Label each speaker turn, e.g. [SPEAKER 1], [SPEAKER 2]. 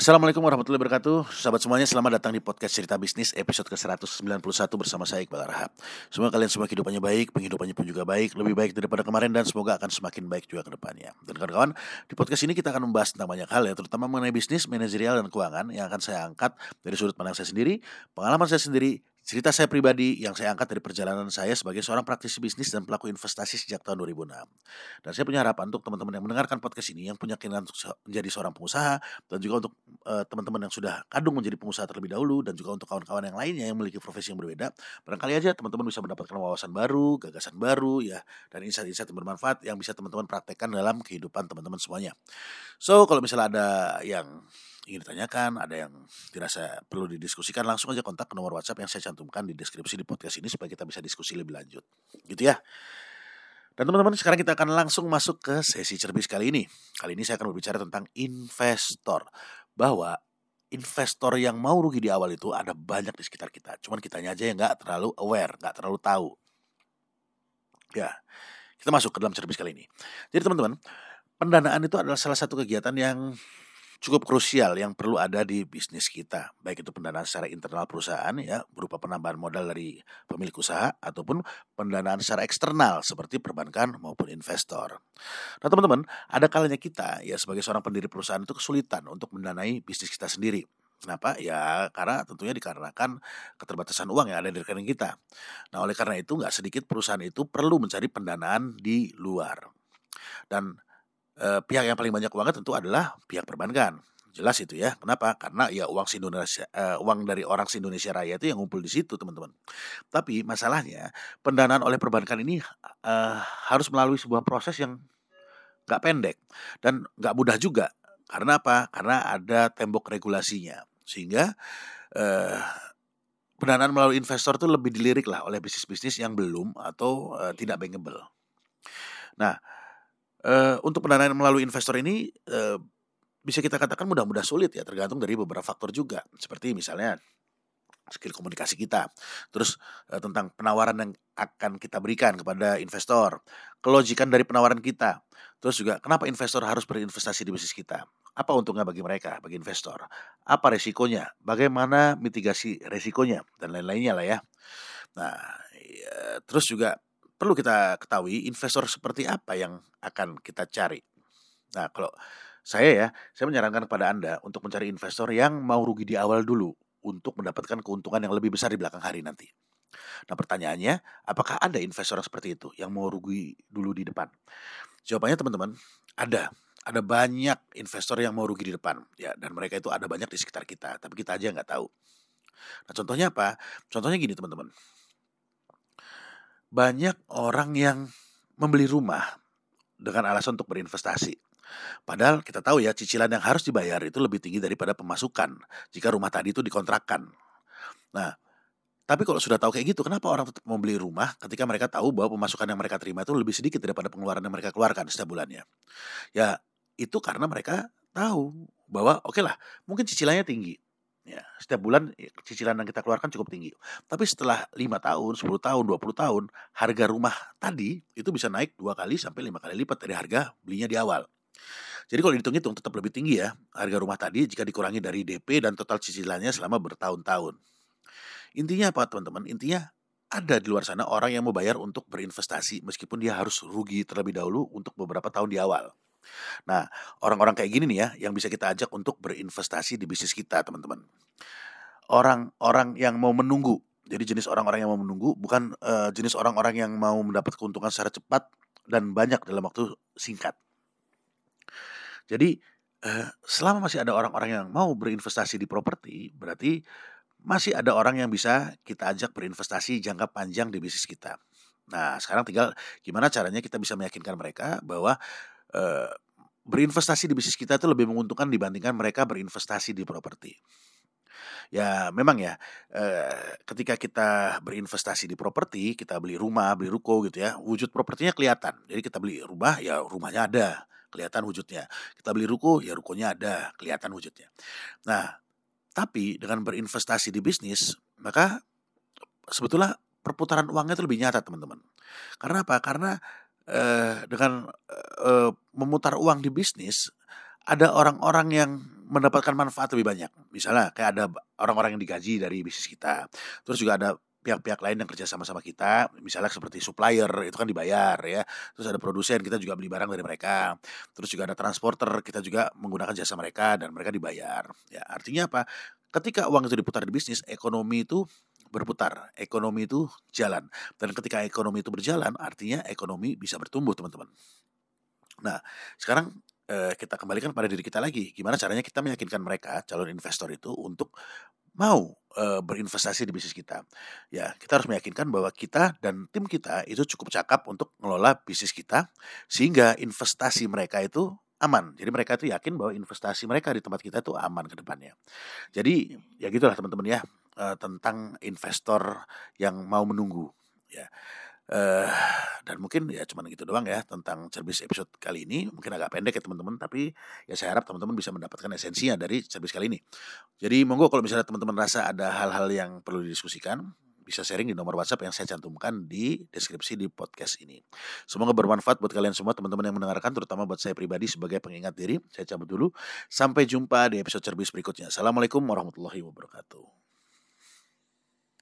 [SPEAKER 1] Assalamualaikum warahmatullahi wabarakatuh. Sahabat semuanya selamat datang di podcast cerita bisnis episode ke-191 bersama saya Iqbal Rahab Semoga kalian semua kehidupannya baik, penghidupannya pun juga baik Lebih baik daripada kemarin dan semoga akan semakin baik juga ke depannya. Dan kawan-kawan di podcast ini kita akan membahas tentang banyak hal ya Terutama mengenai bisnis, manajerial dan keuangan Yang akan saya angkat dari sudut pandang saya sendiri Pengalaman saya sendiri Cerita saya pribadi yang saya angkat dari perjalanan saya sebagai seorang praktisi bisnis dan pelaku investasi sejak tahun 2006. Dan saya punya harapan untuk teman-teman yang mendengarkan podcast ini yang punya keinginan untuk menjadi seorang pengusaha dan juga untuk uh, teman-teman yang sudah kadung menjadi pengusaha terlebih dahulu dan juga untuk kawan-kawan yang lainnya yang memiliki profesi yang berbeda. Barangkali aja teman-teman bisa mendapatkan wawasan baru, gagasan baru ya dan insight-insight yang bermanfaat yang bisa teman-teman praktekkan dalam kehidupan teman-teman semuanya. So, kalau misalnya ada yang ingin ditanyakan, ada yang dirasa perlu didiskusikan, langsung aja kontak ke nomor WhatsApp yang saya cantumkan di deskripsi di podcast ini supaya kita bisa diskusi lebih lanjut. Gitu ya. Dan teman-teman sekarang kita akan langsung masuk ke sesi cerbis kali ini. Kali ini saya akan berbicara tentang investor. Bahwa investor yang mau rugi di awal itu ada banyak di sekitar kita. Cuman kitanya aja yang nggak terlalu aware, nggak terlalu tahu. Ya, kita masuk ke dalam cerbis kali ini. Jadi teman-teman, pendanaan itu adalah salah satu kegiatan yang cukup krusial yang perlu ada di bisnis kita, baik itu pendanaan secara internal perusahaan ya berupa penambahan modal dari pemilik usaha ataupun pendanaan secara eksternal seperti perbankan maupun investor. Nah teman-teman, ada kalanya kita ya sebagai seorang pendiri perusahaan itu kesulitan untuk mendanai bisnis kita sendiri. Kenapa? Ya karena tentunya dikarenakan keterbatasan uang yang ada di rekening kita. Nah oleh karena itu nggak sedikit perusahaan itu perlu mencari pendanaan di luar. Dan eh, pihak yang paling banyak uangnya tentu adalah pihak perbankan. Jelas itu ya. Kenapa? Karena ya uang Indonesia uh, uang dari orang Indonesia Raya itu yang ngumpul di situ, teman-teman. Tapi masalahnya pendanaan oleh perbankan ini uh, harus melalui sebuah proses yang nggak pendek dan nggak mudah juga. Karena apa? Karena ada tembok regulasinya. Sehingga uh, pendanaan melalui investor itu lebih dilirik lah oleh bisnis-bisnis yang belum atau uh, tidak bankable. Nah, Uh, untuk pendanaan melalui investor ini uh, bisa kita katakan mudah-mudah sulit ya tergantung dari beberapa faktor juga. Seperti misalnya skill komunikasi kita. Terus uh, tentang penawaran yang akan kita berikan kepada investor. Kelojikan dari penawaran kita. Terus juga kenapa investor harus berinvestasi di bisnis kita? Apa untungnya bagi mereka bagi investor? Apa resikonya? Bagaimana mitigasi resikonya? Dan lain-lainnya lah ya. Nah ya, terus juga perlu kita ketahui investor seperti apa yang akan kita cari. Nah, kalau saya ya, saya menyarankan kepada Anda untuk mencari investor yang mau rugi di awal dulu untuk mendapatkan keuntungan yang lebih besar di belakang hari nanti. Nah, pertanyaannya, apakah ada investor seperti itu yang mau rugi dulu di depan? Jawabannya teman-teman, ada. Ada banyak investor yang mau rugi di depan, ya, dan mereka itu ada banyak di sekitar kita, tapi kita aja nggak tahu. Nah, contohnya apa? Contohnya gini teman-teman banyak orang yang membeli rumah dengan alasan untuk berinvestasi. Padahal kita tahu ya cicilan yang harus dibayar itu lebih tinggi daripada pemasukan jika rumah tadi itu dikontrakkan. Nah, tapi kalau sudah tahu kayak gitu, kenapa orang tetap membeli rumah ketika mereka tahu bahwa pemasukan yang mereka terima itu lebih sedikit daripada pengeluaran yang mereka keluarkan setiap bulannya? Ya, itu karena mereka tahu bahwa oke okay lah, mungkin cicilannya tinggi, Ya, setiap bulan ya, cicilan yang kita keluarkan cukup tinggi. Tapi setelah lima tahun, 10 tahun, 20 tahun, harga rumah tadi itu bisa naik dua kali sampai lima kali lipat dari harga belinya di awal. Jadi kalau dihitung-hitung tetap lebih tinggi ya harga rumah tadi jika dikurangi dari DP dan total cicilannya selama bertahun-tahun. Intinya apa teman-teman? Intinya ada di luar sana orang yang mau bayar untuk berinvestasi meskipun dia harus rugi terlebih dahulu untuk beberapa tahun di awal. Nah, orang-orang kayak gini nih ya, yang bisa kita ajak untuk berinvestasi di bisnis kita, teman-teman. Orang-orang yang mau menunggu, jadi jenis orang-orang yang mau menunggu, bukan uh, jenis orang-orang yang mau mendapat keuntungan secara cepat dan banyak dalam waktu singkat. Jadi, uh, selama masih ada orang-orang yang mau berinvestasi di properti, berarti masih ada orang yang bisa kita ajak berinvestasi jangka panjang di bisnis kita. Nah, sekarang tinggal gimana caranya kita bisa meyakinkan mereka bahwa uh, berinvestasi di bisnis kita itu lebih menguntungkan dibandingkan mereka berinvestasi di properti. Ya memang ya, uh, ketika kita berinvestasi di properti, kita beli rumah, beli ruko gitu ya, wujud propertinya kelihatan. Jadi kita beli rumah, ya rumahnya ada, kelihatan wujudnya. Kita beli ruko, ya rukonya ada, kelihatan wujudnya. Nah, tapi dengan berinvestasi di bisnis, maka sebetulnya perputaran uangnya itu lebih nyata teman-teman. Karena apa? Karena eh, dengan eh, memutar uang di bisnis, ada orang-orang yang mendapatkan manfaat lebih banyak. Misalnya kayak ada orang-orang yang digaji dari bisnis kita. Terus juga ada pihak-pihak lain yang kerja sama-sama kita, misalnya seperti supplier itu kan dibayar ya. Terus ada produsen kita juga beli barang dari mereka. Terus juga ada transporter kita juga menggunakan jasa mereka dan mereka dibayar. Ya artinya apa? Ketika uang itu diputar di bisnis, ekonomi itu berputar, ekonomi itu jalan. Dan ketika ekonomi itu berjalan, artinya ekonomi bisa bertumbuh teman-teman. Nah sekarang eh, kita kembalikan pada diri kita lagi. Gimana caranya kita meyakinkan mereka calon investor itu untuk mau uh, berinvestasi di bisnis kita. Ya, kita harus meyakinkan bahwa kita dan tim kita itu cukup cakap untuk mengelola bisnis kita sehingga investasi mereka itu aman. Jadi mereka itu yakin bahwa investasi mereka di tempat kita itu aman ke depannya. Jadi ya gitulah teman-teman ya uh, tentang investor yang mau menunggu ya. Uh, dan mungkin ya cuman gitu doang ya tentang cerbis episode kali ini mungkin agak pendek ya teman-teman tapi ya saya harap teman-teman bisa mendapatkan esensinya dari cerbis kali ini jadi monggo kalau misalnya teman-teman rasa ada hal-hal yang perlu didiskusikan bisa sharing di nomor WhatsApp yang saya cantumkan di deskripsi di podcast ini. Semoga bermanfaat buat kalian semua teman-teman yang mendengarkan terutama buat saya pribadi sebagai pengingat diri. Saya cabut dulu. Sampai jumpa di episode cerbis berikutnya. Assalamualaikum warahmatullahi wabarakatuh.